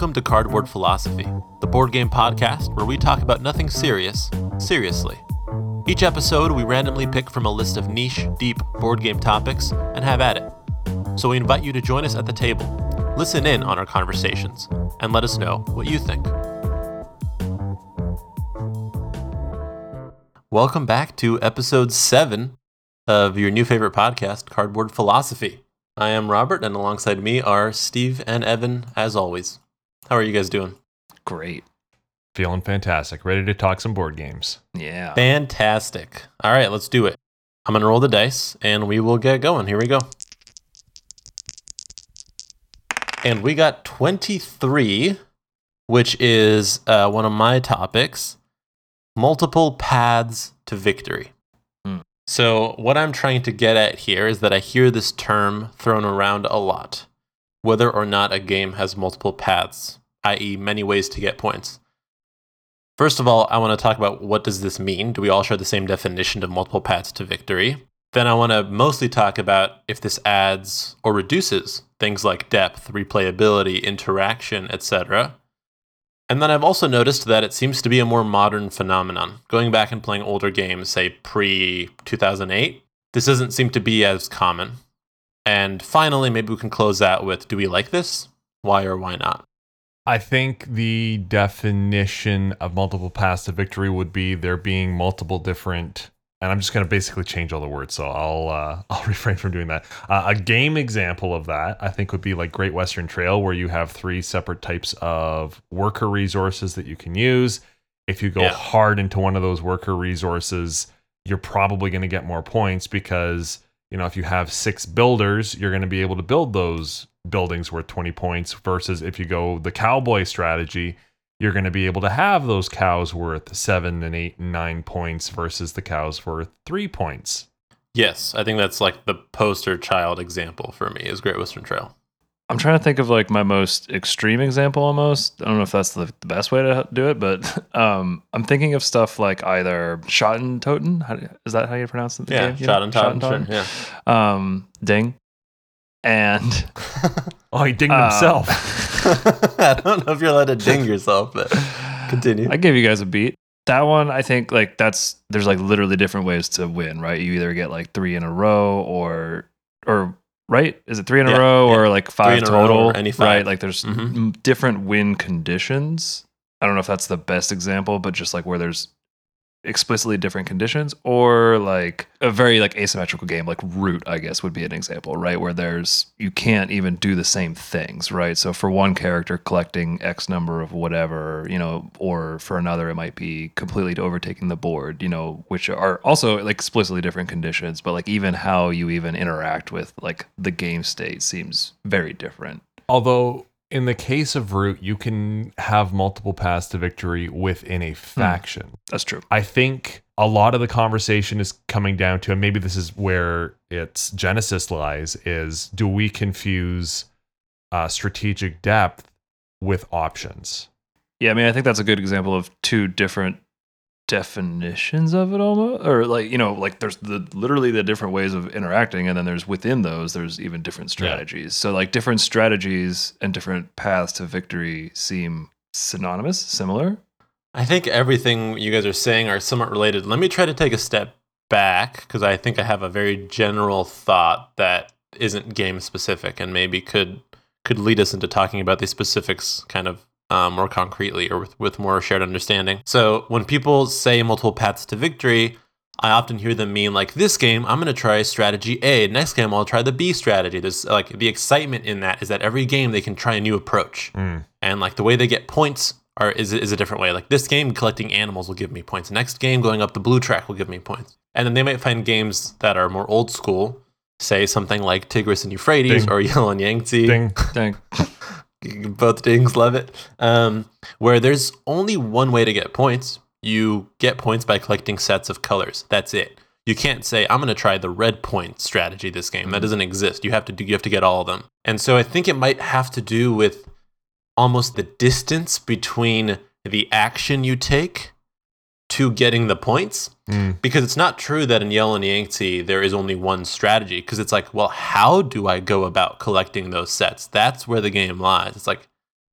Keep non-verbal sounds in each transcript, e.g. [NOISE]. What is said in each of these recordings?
Welcome to Cardboard Philosophy, the board game podcast where we talk about nothing serious, seriously. Each episode, we randomly pick from a list of niche, deep board game topics and have at it. So we invite you to join us at the table, listen in on our conversations, and let us know what you think. Welcome back to episode 7 of your new favorite podcast, Cardboard Philosophy. I am Robert, and alongside me are Steve and Evan, as always. How are you guys doing? Great. Feeling fantastic. Ready to talk some board games. Yeah. Fantastic. All right, let's do it. I'm going to roll the dice and we will get going. Here we go. And we got 23, which is uh, one of my topics multiple paths to victory. Hmm. So, what I'm trying to get at here is that I hear this term thrown around a lot whether or not a game has multiple paths, i.e., many ways to get points. First of all, I want to talk about what does this mean? Do we all share the same definition of multiple paths to victory? Then I want to mostly talk about if this adds or reduces things like depth, replayability, interaction, etc. And then I've also noticed that it seems to be a more modern phenomenon. Going back and playing older games, say pre 2008, this doesn't seem to be as common. And finally, maybe we can close out with do we like this? Why or why not? I think the definition of multiple paths to victory would be there being multiple different and I'm just going to basically change all the words, so I'll uh, [LAUGHS] I'll refrain from doing that. Uh, a game example of that, I think, would be like Great Western Trail, where you have three separate types of worker resources that you can use. If you go Yeah. hard into one of those worker resources, you're probably going to get more points because you know if you have six builders, you're going to be able to build those buildings worth 20 points. Versus if you go the cowboy strategy, you're going to be able to have those cows worth seven and eight and nine points versus the cows worth three points. Yes, I think that's like the poster child example for me is Great Western Trail. I'm trying to think of like my most extreme example almost. I don't know if that's the, the best way to do it, but [LAUGHS] um, I'm thinking of stuff like either Schotten Totten. How, do- is that how you pronounce it? the Yeah, game? You shot and top, sure, yeah. Um, Ding. And [LAUGHS] Oh, he dinged uh, himself. [LAUGHS] [LAUGHS] I don't know if you're allowed to ding yourself, but continue. I gave you guys a beat. That one, I think, like that's there's like literally different ways to win, right? You either get like three in a row, or or right? Is it three in a row, yeah. or like five in a row total? or any Right? Like there's Mhm. different win conditions. I don't know if that's the best example, but just like where there's explicitly different conditions or like a very like asymmetrical game like root i guess would be an example right? Where there's you can't even do the same things right? So for one character collecting x number of whatever you know or for another it might be completely overtaking the board you know which are also like explicitly different conditions but like even how you even interact with like the game state seems very different. Although in the case of Root, you can have multiple paths to victory within a faction. that's true I think a lot of the conversation is coming down to, and maybe this is where its genesis lies, is do we confuse uh, strategic depth with options? Yeah, I mean, I think that's a good example of two different definitions of it almost or like you know like there's the literally the different ways of interacting and then there's within those there's even different strategies. So like different strategies and different paths to victory seem synonymous similar? I think everything you guys are saying are somewhat related. Let me try to take a step back because I think I have a very general thought that isn't game specific and maybe could could lead us into talking about these specifics kind of um, more concretely or with, with more shared understanding. So when people say multiple paths to victory, I often hear them mean like this game I'm going to try strategy A, next game I'll try the B strategy. There's like the excitement in that is that every game they can try a new approach Mm. and like the way they get points are is, is a different way. Like this game, collecting animals will give me points. Next game, going up the blue track will give me points. And then they might find games that are more old school, say something like Tigris and Euphrates Ding. or [LAUGHS] Yellow and Yangtze. Ding. dang [LAUGHS] Both dings, love it. Um, where there's only one way to get points. You get points by collecting sets of colors. That's it. You can't say I'm going to try the red point strategy this game. That doesn't exist. You have to do. You have to get all of them. And so I think it might have to do with almost the distance between the action you take to getting the points Mm. because it's not true that in Yellow and Yangtze there is only one strategy because it's like well how do I go about collecting those sets that's where the game lies it's like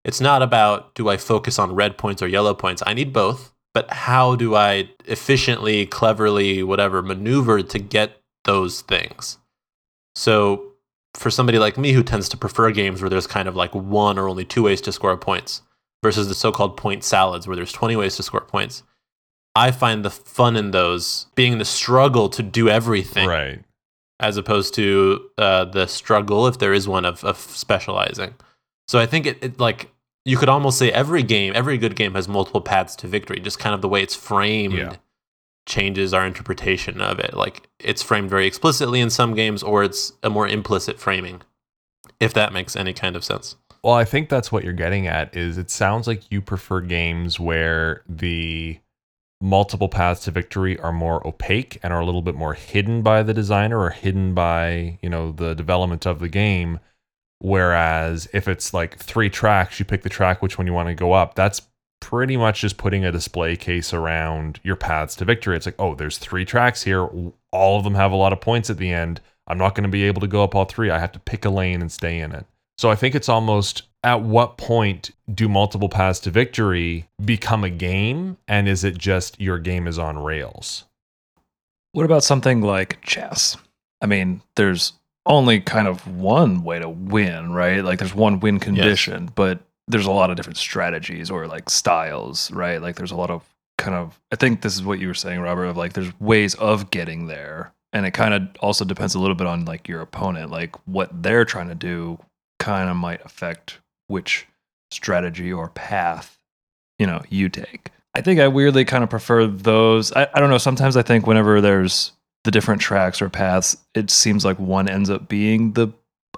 It's not about do I focus on red points or yellow points. I need both, but how do I efficiently, cleverly, whatever, maneuver to get those things? So, for somebody like me who tends to prefer games where there's kind of like one or only two ways to score points versus the so called point salads where there's 20 ways to score points, I find the fun in those being the struggle to do everything Right. as opposed to uh, the struggle, if there is one, of, of specializing. So I think it, it like you could almost say every game, every good game has multiple paths to victory. Just kind of the way it's framed Yeah. changes our interpretation of it. Like it's framed very explicitly in some games, or it's a more implicit framing, if that makes any kind of sense. Well, I think that's what you're getting at is it sounds like you prefer games where the multiple paths to victory are more opaque and are a little bit more hidden by the designer or hidden by, you know, the development of the game. Whereas if it's like three tracks, you pick the track which one you want to go up. That's pretty much just putting a display case around your paths to victory. It's like, oh, there's three tracks here. All of them have a lot of points at the end. I'm not going to be able to go up all three. I have to pick a lane and stay in it. So I think it's almost at what point do multiple paths to victory become a game? And is it just your game is on rails? What about something like chess? I mean, there's only kind of one way to win, right? Like there's one win condition, but there's a lot of different strategies or like styles, right? Like there's a lot of kind of I think this is what you were saying, Robert, of like there's ways of getting there. And it kind of also depends a little bit on like your opponent, like what they're trying to do kind of might affect which strategy or path, you know, you take. I think I weirdly kind of prefer those. I, I don't know. Sometimes I think whenever there's the different tracks or paths, it seems like one ends up being the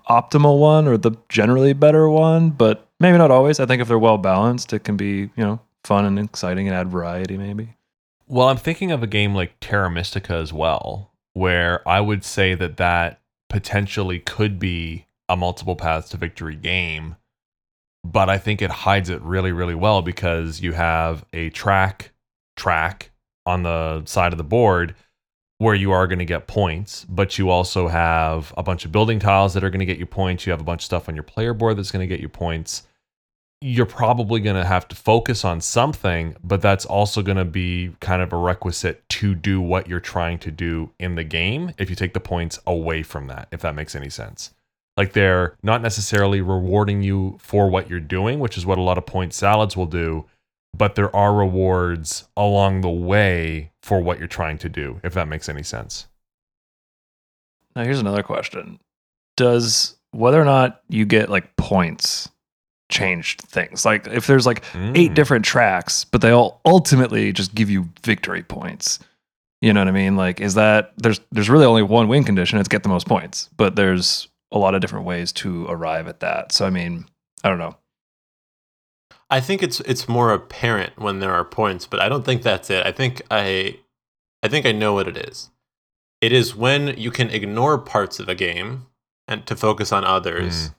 optimal one or the generally better one, but maybe not always. I think if they're well balanced, it can be, you know, fun and exciting and add variety maybe. Well, I'm thinking of a game like Terra Mystica as well, where I would say that that potentially could be a multiple paths to victory game. But I think it hides it really, really well because you have a track track on the side of the board where you are going to get points, but you also have a bunch of building tiles that are going to get you points. You have a bunch of stuff on your player board that's going to get you points. You're probably going to have to focus on something, but that's also going to be kind of a requisite to do what you're trying to do in the game if you take the points away from that, if that makes any sense. Like they're not necessarily rewarding you for what you're doing, which is what a lot of point salads will do, but there are rewards along the way for what you're trying to do, if that makes any sense. Now, here's another question Does whether or not you get like points changed things? Like if there's like eight Mm. different tracks, but they all ultimately just give you victory points. You know what I mean? Like, is that there's there's really only one win condition? It's get the most points, but there's a lot of different ways to arrive at that. So I mean, I don't know. I think it's it's more apparent when there are points, but I don't think that's it. I think I I think I know what it is. It is when you can ignore parts of a game and to focus on others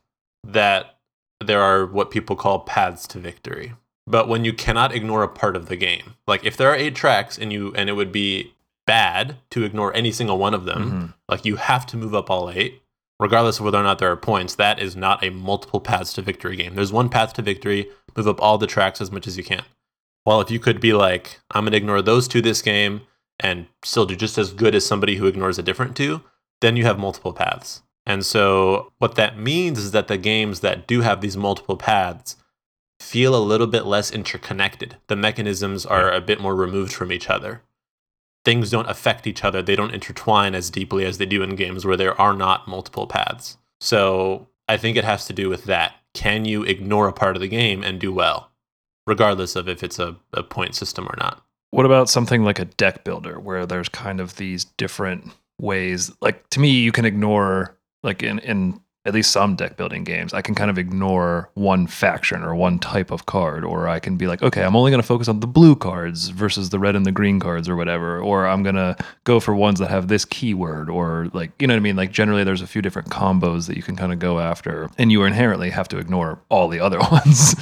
that there are what people call paths to victory. But when you cannot ignore a part of the game, like if there are eight tracks and you and it would be bad to ignore any single one of them, Mhm. like you have to move up all eight, regardless of whether or not there are points. That is not a multiple paths to victory game. There's one path to victory. Move up all the tracks as much as you can. Well, if you could be like, I'm gonna ignore those two this game and still do just as good as somebody who ignores a different two, then you have multiple paths. And so what that means is that the games that do have these multiple paths feel a little bit less interconnected. The mechanisms are a bit more removed from each other things don't affect each other. They don't intertwine as deeply as they do in games where there are not multiple paths. So I think it has to do with that. Can you ignore a part of the game and do well, regardless of if it's a, a point system or not? What about something like a deck builder where there's kind of these different ways? Like to me, you can ignore like in in at least some deck building games, I can kind of ignore one faction or one type of card, or I can be like, okay, I'm only going to focus on the blue cards versus the red and the green cards or whatever, or I'm going to go for ones that have this keyword, or like, you know what I mean? Like, generally, there's a few different combos that you can kind of go after, and you inherently have to ignore all the other [LAUGHS] ones.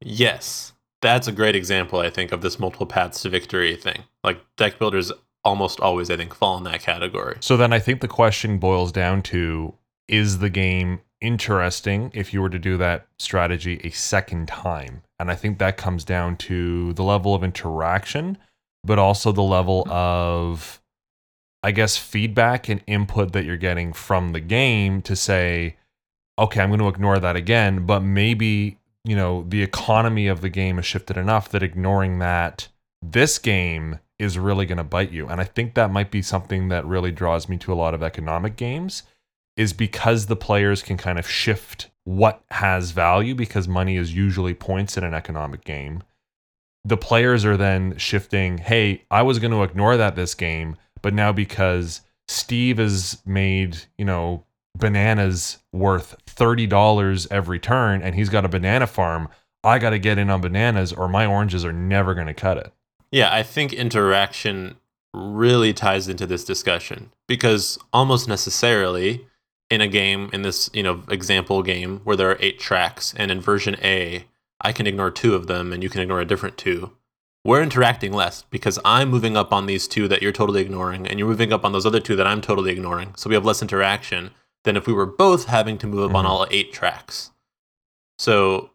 Yes. That's a great example, I think, of this multiple paths to victory thing. Like deck builders almost always, I think, fall in that category. So then I think the question boils down to is the game interesting if you were to do that strategy a second time. And I think that comes down to the level of interaction, but also the level mm-hmm. of, I guess, feedback and input that you're getting from the game to say, okay, I'm going to ignore that again, but maybe, you know, the economy of the game has shifted enough that ignoring that this game is really going to bite you. And I think that might be something that really draws me to a lot of economic games is because the players can kind of shift what has value because money is usually points in an economic game. The players are then shifting, hey, I was going to ignore that this game, but now because Steve has made, you know, bananas worth $30 every turn and he's got a banana farm, I got to get in on bananas or my oranges are never going to cut it. Yeah, I think interaction really ties into this discussion because almost necessarily in a game in this, you know, example game where there are 8 tracks and in version A, I can ignore two of them and you can ignore a different two. We're interacting less because I'm moving up on these two that you're totally ignoring and you're moving up on those other two that I'm totally ignoring. So we have less interaction than if we were both having to move up mm-hmm. on all 8 tracks. So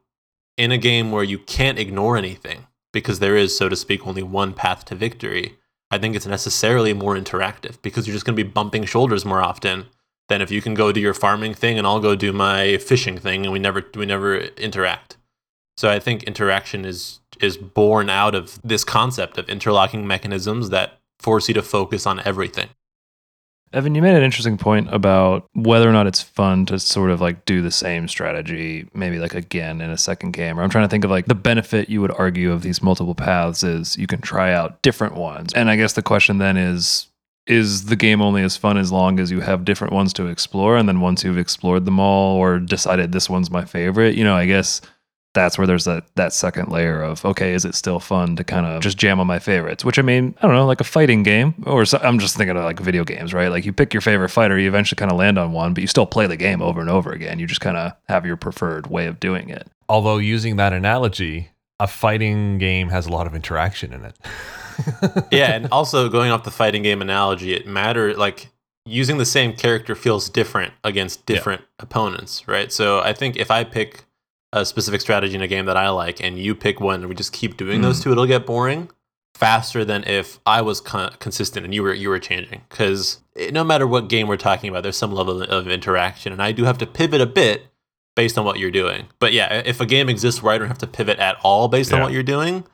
in a game where you can't ignore anything, because there is, so to speak, only one path to victory, I think it's necessarily more interactive because you're just going to be bumping shoulders more often than if you can go do your farming thing and I'll go do my fishing thing and we never we never interact. So I think interaction is is born out of this concept of interlocking mechanisms that force you to focus on everything. Evan, you made an interesting point about whether or not it's fun to sort of like do the same strategy, maybe like again in a second game. Or I'm trying to think of like the benefit you would argue of these multiple paths is you can try out different ones. And I guess the question then is is the game only as fun as long as you have different ones to explore and then once you've explored them all or decided this one's my favorite, you know, I guess that's where there's that that second layer of okay, is it still fun to kind of just jam on my favorites? Which I mean, I don't know, like a fighting game, or so, I'm just thinking of like video games, right? Like you pick your favorite fighter, you eventually kind of land on one, but you still play the game over and over again. You just kind of have your preferred way of doing it. Although using that analogy, a fighting game has a lot of interaction in it. [LAUGHS] yeah, and also going off the fighting game analogy, it matters like using the same character feels different against different yeah. opponents, right? So I think if I pick a specific strategy in a game that I like and you pick one and we just keep doing mm. those two, it'll get boring faster than if I was con- consistent and you were you were changing. Because no matter what game we're talking about, there's some level of interaction, and I do have to pivot a bit based on what you're doing. But yeah, if a game exists where I don't have to pivot at all based yeah. on what you're doing,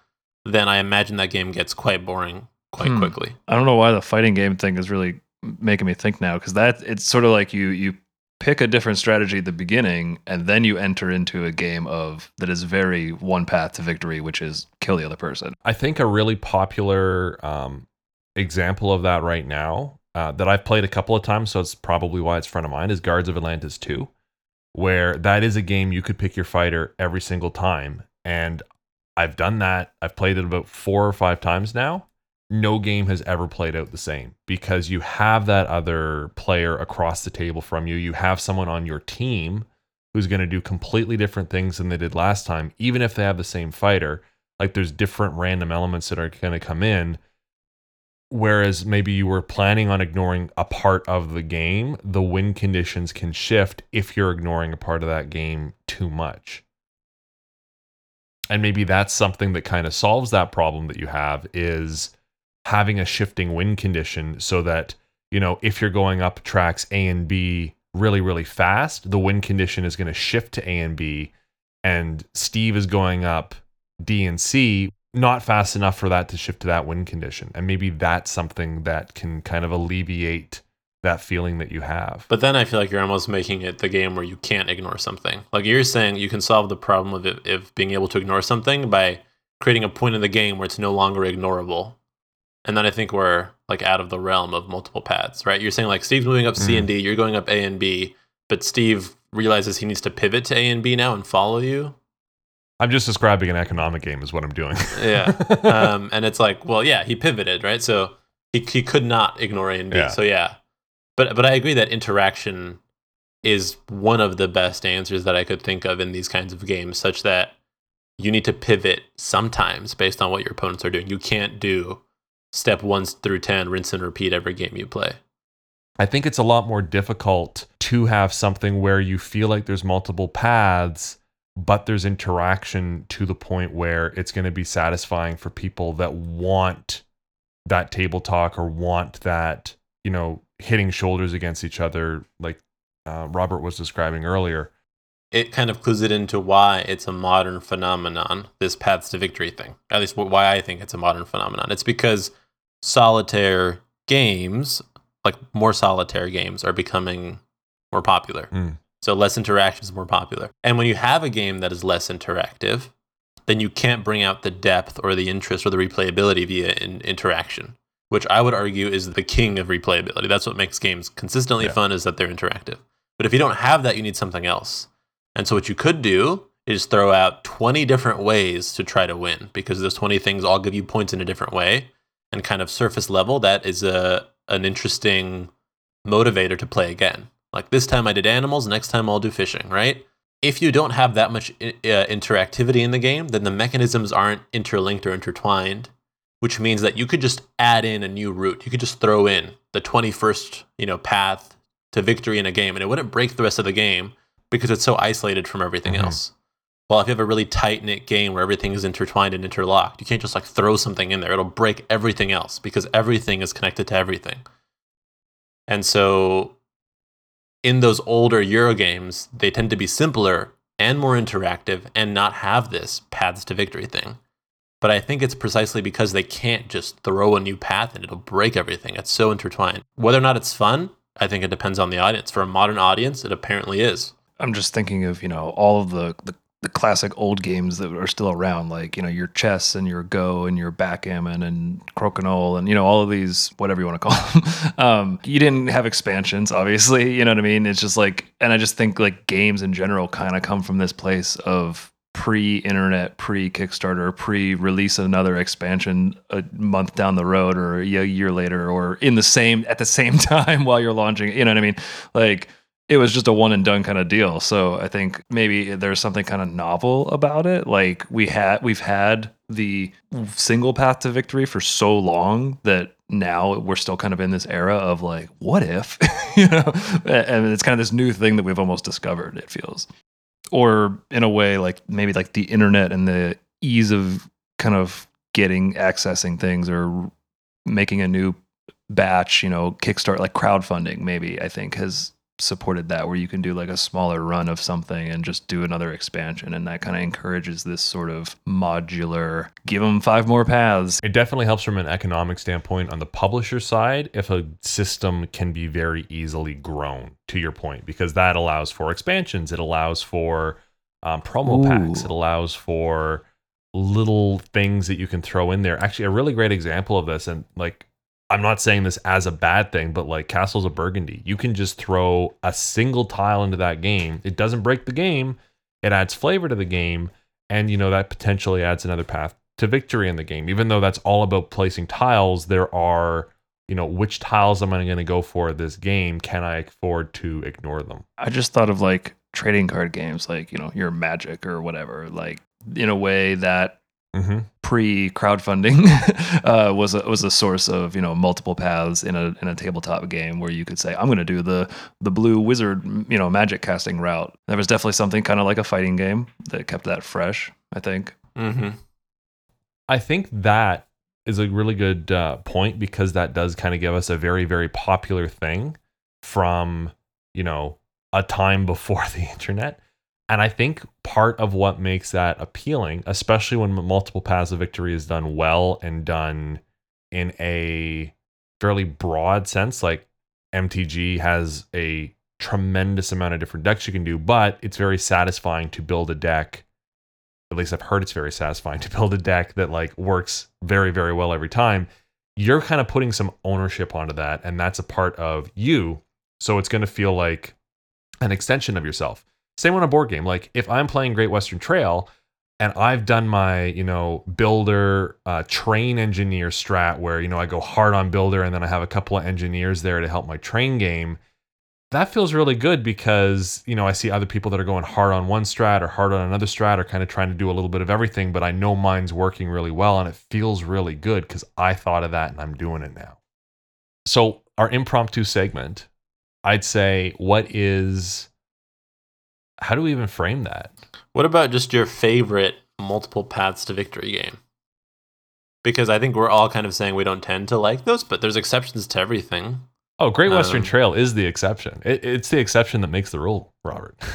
then I imagine that game gets quite boring quite hmm. quickly. I don't know why the fighting game thing is really making me think now because that it's sort of like you you pick a different strategy at the beginning and then you enter into a game of that is very one path to victory which is kill the other person i think a really popular um, example of that right now uh, that i've played a couple of times so it's probably why it's front of mind is guards of atlantis 2 where that is a game you could pick your fighter every single time and i've done that i've played it about four or five times now no game has ever played out the same because you have that other player across the table from you. You have someone on your team who's going to do completely different things than they did last time, even if they have the same fighter. Like there's different random elements that are going to come in. Whereas maybe you were planning on ignoring a part of the game, the win conditions can shift if you're ignoring a part of that game too much. And maybe that's something that kind of solves that problem that you have is having a shifting win condition so that, you know, if you're going up tracks A and B really, really fast, the win condition is going to shift to A and B, and Steve is going up D and C, not fast enough for that to shift to that win condition. And maybe that's something that can kind of alleviate that feeling that you have. But then I feel like you're almost making it the game where you can't ignore something. Like you're saying you can solve the problem of, it, of being able to ignore something by creating a point in the game where it's no longer ignorable and then I think we're like out of the realm of multiple paths, right? You're saying like Steve's moving up C and D, mm. you're going up A and B, but Steve realizes he needs to pivot to A and B now and follow you. I'm just describing an economic game, is what I'm doing. [LAUGHS] yeah, um, and it's like, well, yeah, he pivoted, right? So he he could not ignore A and B. Yeah. So yeah, but but I agree that interaction is one of the best answers that I could think of in these kinds of games, such that you need to pivot sometimes based on what your opponents are doing. You can't do step one through 10, rinse and repeat every game you play. I think it's a lot more difficult to have something where you feel like there's multiple paths, but there's interaction to the point where it's going to be satisfying for people that want that table talk or want that, you know, hitting shoulders against each other, like uh, Robert was describing earlier. It kind of clues it into why it's a modern phenomenon, this paths to victory thing. At least why I think it's a modern phenomenon. It's because solitaire games, like more solitaire games, are becoming more popular. Mm. So less interaction is more popular. And when you have a game that is less interactive, then you can't bring out the depth or the interest or the replayability via in- interaction, which I would argue is the king of replayability. That's what makes games consistently Yeah. fun is that they're interactive. But if you don't have that, you need something else. And so what you could do is throw out 20 different ways to try to win because those 20 things all give you points in a different way and kind of surface level that is a an interesting motivator to play again. Like this time I did animals, next time I'll do fishing, right? If you don't have that much i- uh, interactivity in the game, then the mechanisms aren't interlinked or intertwined, which means that you could just add in a new route. You could just throw in the 21st, you know, path to victory in a game and it wouldn't break the rest of the game because it's so isolated from everything Mhm. else. Well, if you have a really tight knit game where everything is intertwined and interlocked, you can't just like throw something in there. It'll break everything else because everything is connected to everything. And so in those older Euro games, they tend to be simpler and more interactive and not have this paths to victory thing. But I think it's precisely because they can't just throw a new path and it'll break everything. It's so intertwined. Whether or not it's fun, I think it depends on the audience. For a modern audience, it apparently is. I'm just thinking of you know all of the, the the classic old games that are still around, like you know your chess and your Go and your backgammon and crokinole and you know all of these whatever you want to call [LAUGHS] them. um, you didn't have expansions, obviously. [LAUGHS] You know what I mean? It's just like, and I just think like games in general kind of come from this place of pre-internet, pre-Kickstarter, pre-release another expansion a month down the road or a year later, or in the same at the same [LAUGHS] time while you're launching. You know what I mean? Like it was just a one and done kind of deal. So I think maybe there's something kind of novel about it. Like we had we've had the single path to victory for so long that now we're still kind of in this era of like, what if? [LAUGHS] you know? And it's kind of this new thing that we've almost discovered, it feels. Or in a way, like maybe like the internet and the ease of kind of getting accessing things or making a new batch, you know, kickstart like crowdfunding, maybe I think has supported that where you can do like a smaller run of something and just do another expansion and that kind of encourages this sort of modular give them five more paths It definitely helps from an economic standpoint on the publisher side if a system can be very easily grown, to your point, because that allows for expansions, it allows for um, promo packs, it allows for little things that you can throw in there. Actually, a really great example of this, and like, I'm not saying this as a bad thing, but like Castles of Burgundy, you can just throw a single tile into that game. It doesn't break the game, it adds flavor to the game, and you know that potentially adds another path to victory in the game. Even though that's all about placing tiles, there are, you know, which tiles am I going to go for this game? Can I afford to ignore them? i just thought of like trading card games like you know your magic or whatever like in a way that Mm-hmm. Pre crowdfunding [LAUGHS] uh, was a, was a source of you know multiple paths in a in a tabletop game where you could say I'm going to do the the blue wizard you know magic casting route. There was definitely something kind of like a fighting game that kept that fresh. I think. Mm-hmm. I think that is a really good uh, point because that does kind of give us a very, very popular thing from, you know, a time before [LAUGHS] the internet. And I think part of what makes that appealing, especially when multiple paths of victory is done well and done in a fairly broad sense, like MTG has a tremendous amount of different decks you can do, but it's very satisfying to build a deck at least I've heard it's very satisfying to [LAUGHS] build a deck that like works very very well every time. You're kind of putting some ownership onto that and that's a part of you. So it's going to feel like an extension of yourself. Same on a board game. Like if I'm playing Great Western Trail and I've done my, you know, builder uh, train engineer strat where, you know, I go hard on builder and then I have a couple of engineers there to help my train game that feels really good because you know I see other people that are going hard on one strat or hard on another strat or kind of trying to do a little bit of everything, but I know mine's working really well and it feels really good because I thought of that and I'm doing it now. So our impromptu segment I'd say what is how do we even frame that? What about just your favorite multiple paths to victory game? Because I think we're all kind of saying we don't tend to like those, but there's exceptions to everything. Oh, Great Western Um, Trail is the exception. It, it's the exception that makes the rule, Robert. [LAUGHS]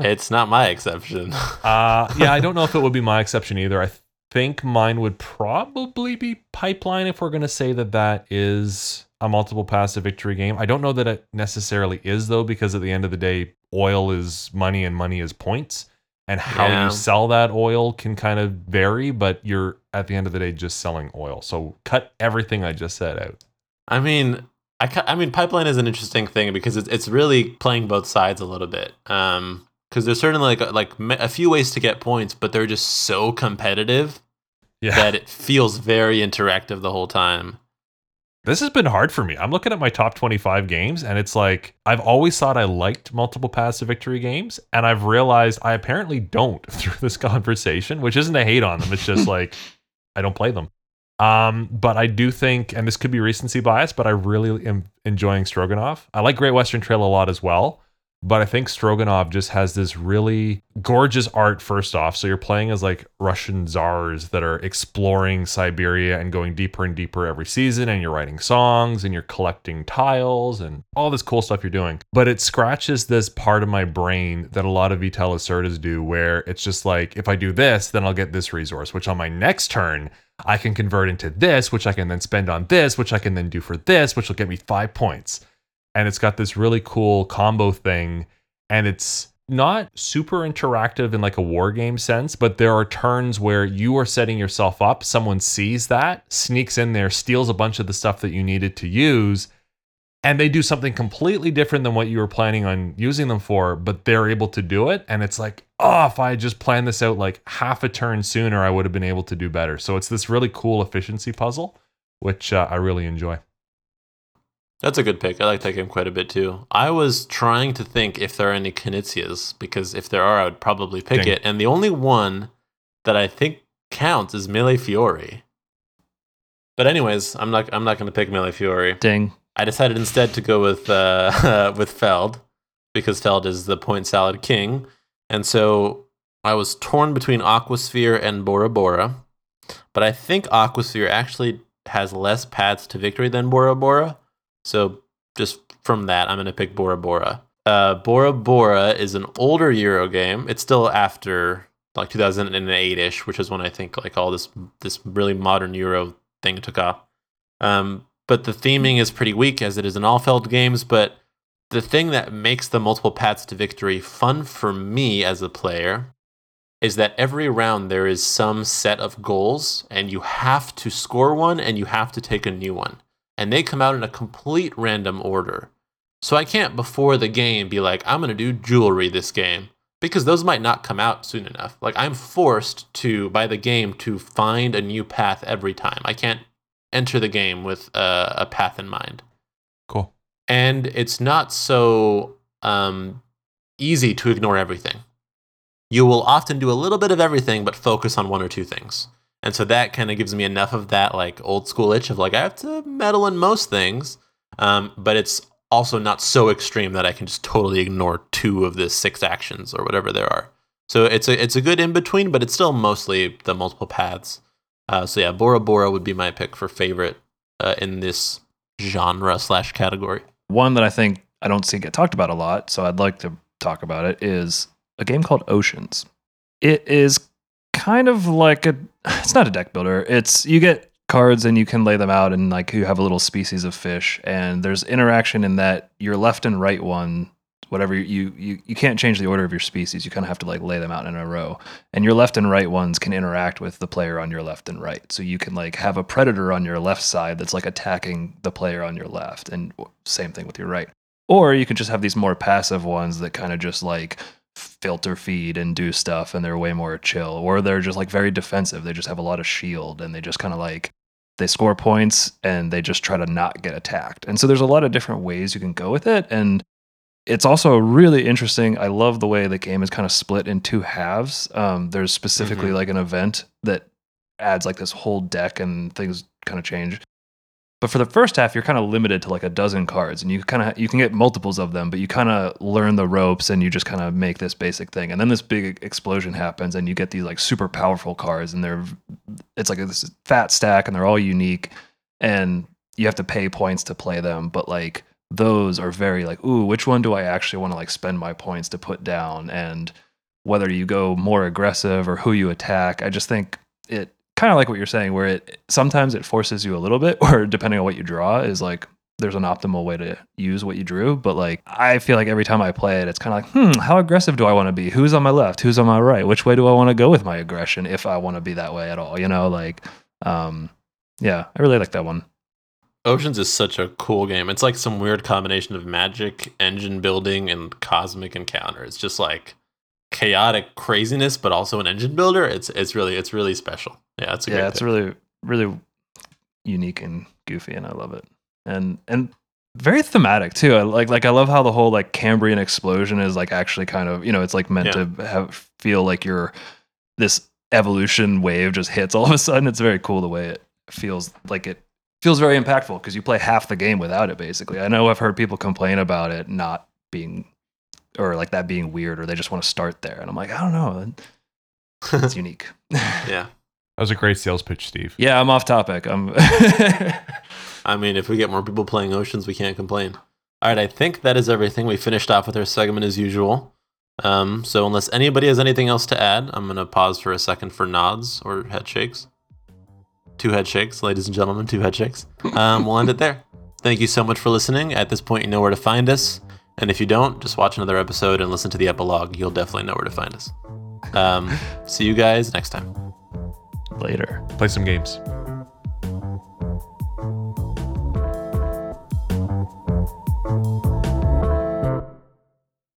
It's not my exception. uh, yeah, I don't know if it would be my exception either. I think mine would probably be Pipeline if we're going to say that that is a multiple paths to victory game. I don't know that it necessarily is though, because at the end of the day, oil is money and money is points, and how Yeah. you sell that oil can kind of vary. But you're at the end of the day just selling oil. So cut everything I just said out. I mean, I, I mean, pipeline is an interesting thing because it's it's really playing both sides a little bit. Um, because there's certainly like like a few ways to get points, but they're just so competitive Yeah. that it feels very interactive the whole time. This has been hard for me. I'm looking at my top 25 games, and it's like I've always thought I liked multiple paths to victory games, and I've realized I apparently don't [LAUGHS] through this conversation, which isn't a hate on them. It's just [LAUGHS] like I don't play them. Um, but I do think, and this could be recency bias, but I really am enjoying Stroganov. I like Great Western Trail a lot as well. But I think Stroganov just has this really gorgeous art, first off. So you're playing as like Russian czars that are exploring Siberia and going deeper and deeper every season. And you're writing songs and you're collecting tiles and all this cool stuff you're doing. But it scratches this part of my brain that a lot of Vital Lacerdas do, where it's just like, if I do this, then I'll get this resource, which on my next turn, I can convert into this, which I can then spend on this, which I can then do for this, which will get me five points and it's got this really cool combo thing and it's not super interactive in like a war game sense but there are turns where you are setting yourself up someone sees that sneaks in there steals a bunch of the stuff that you needed to use and they do something completely different than what you were planning on using them for but they're able to do it and it's like oh if i had just planned this out like half a turn sooner i would have been able to do better. So it's this really cool efficiency puzzle which uh, i really enjoy That's a good pick. I like that game quite a bit too. I was trying to think if there are any Knizias, because if there are, I would probably pick Ding. it. And the only one that I think counts is Mille Fiori. But anyways, I'm not I'm not going to pick Mille Fiori. Ding. I decided instead to go with uh, [LAUGHS] with Feld because Feld is the point salad king, and so I was torn between Aquasphere and Bora Bora, but I think Aquasphere actually has less paths to victory than Bora Bora. So just from that, I'm going to pick Bora Bora. Uh, Bora Bora is an older Euro game. It's still after like 2008 ish, which is when I think like all this this really modern Euro thing took off. Um, but the theming is pretty weak as it is in all Feld games. But the thing that makes the multiple paths to victory fun for me as a player is that every round there is some set of goals, and you have to score one and you have to take a new one. And they come out in a complete random order. So I can't before the game be like, I'm going to do jewelry this game because those might not come out soon enough. Like I'm forced to, by the game, to find a new path every time. I can't enter the game with a, a path in mind. cool And it's not so um, easy to ignore everything. You will often do a little bit of everything, but focus on one or two things. And so that kind of gives me enough of that like old school itch of like I have to meddle in most things, um, but it's also not so extreme that I can just totally ignore two of the six actions or whatever there are. So it's a it's a good in between, but it's still mostly the multiple paths. Uh, so yeah, Bora Bora would be my pick for favorite uh, in this genre slash category. One that I think I don't see get talked about a lot, so I'd like to talk about it, is a game called Oceans. It is kind of like a [SIGHS] it's not a deck builder. It's you get cards and you can lay them out and like you have a little species of fish and there's interaction in that your left and right one whatever you you you can't change the order of your species. You kind of have to like lay them out in a row. And your left and right ones can interact with the player on your left and right. So you can like have a predator on your left side that's like attacking the player on your left and same thing with your right. Or you can just have these more passive ones that kind of just like filter feed and do stuff and they're way more chill. Or they're just like very defensive. They just have a lot of shield and they just kind of like they score points and they just try to not get attacked. And so there's a lot of different ways you can go with it and it's also really interesting. I love the way the game is kind of split in two halves. Um, there's specifically Mhm. like an event that adds like this whole deck and things kind of change But for the first half, you're kind of limited to like a dozen cards, and you kind of you can get multiples of them, but you kind of learn the ropes and you just kind of make this basic thing. And then this big explosion happens, and you get these like super powerful cards, and they're it's like this fat stack, and they're all unique, and you have to pay points to play them. But like those are very like, ooh, which one do I actually want to like spend my points to put down? And whether you go more aggressive or who you attack, I just think it kind of like what you're saying, where it sometimes it forces you a little bit, [LAUGHS] or depending on what you draw, is like there's an optimal way to use what you drew. But like I feel like every time I play it, it's kind of like, hmm, how aggressive do I want to be? Who's on my left? Who's on my right? Which way do I want to go with my aggression if I want to be that way at all? You know, like, um, yeah, I really like that one. Oceans is such a cool game. It's like some weird combination of magic, engine building, and cosmic encounter. It's just like chaotic craziness, but also an engine builder. It's it's really it's really special. Yeah, it's a yeah, it's pick. really really unique and goofy, and I love it. And and very thematic too. I like like I love how the whole like Cambrian explosion is like actually kind of you know it's like meant to have feel like you're this evolution wave just hits all of a sudden. It's very cool the way it feels like it feels very impactful because you play half the game without it basically. I know I've heard people complain about it not being or like that being weird or they just want to start there and I'm like I don't know. It's [LAUGHS] unique. yeah. [LAUGHS] That was a great sales pitch, Steve. Yeah, I'm off topic. I'm [LAUGHS] I mean, if we get more people playing Oceans, we can't complain. All right, I think that is everything. We finished off with our segment as usual. Um, so unless anybody has anything else to add, I'm gonna pause for a second for nods or head shakes. Two head shakes, ladies and gentlemen, two head shakes. Um, we'll end it there. Thank you so much for listening. At this point, you know where to find us. And if you don't, just watch another episode and listen to the epilogue. You'll definitely know where to find us. Um, [LAUGHS] see you guys next time. later. Play some games.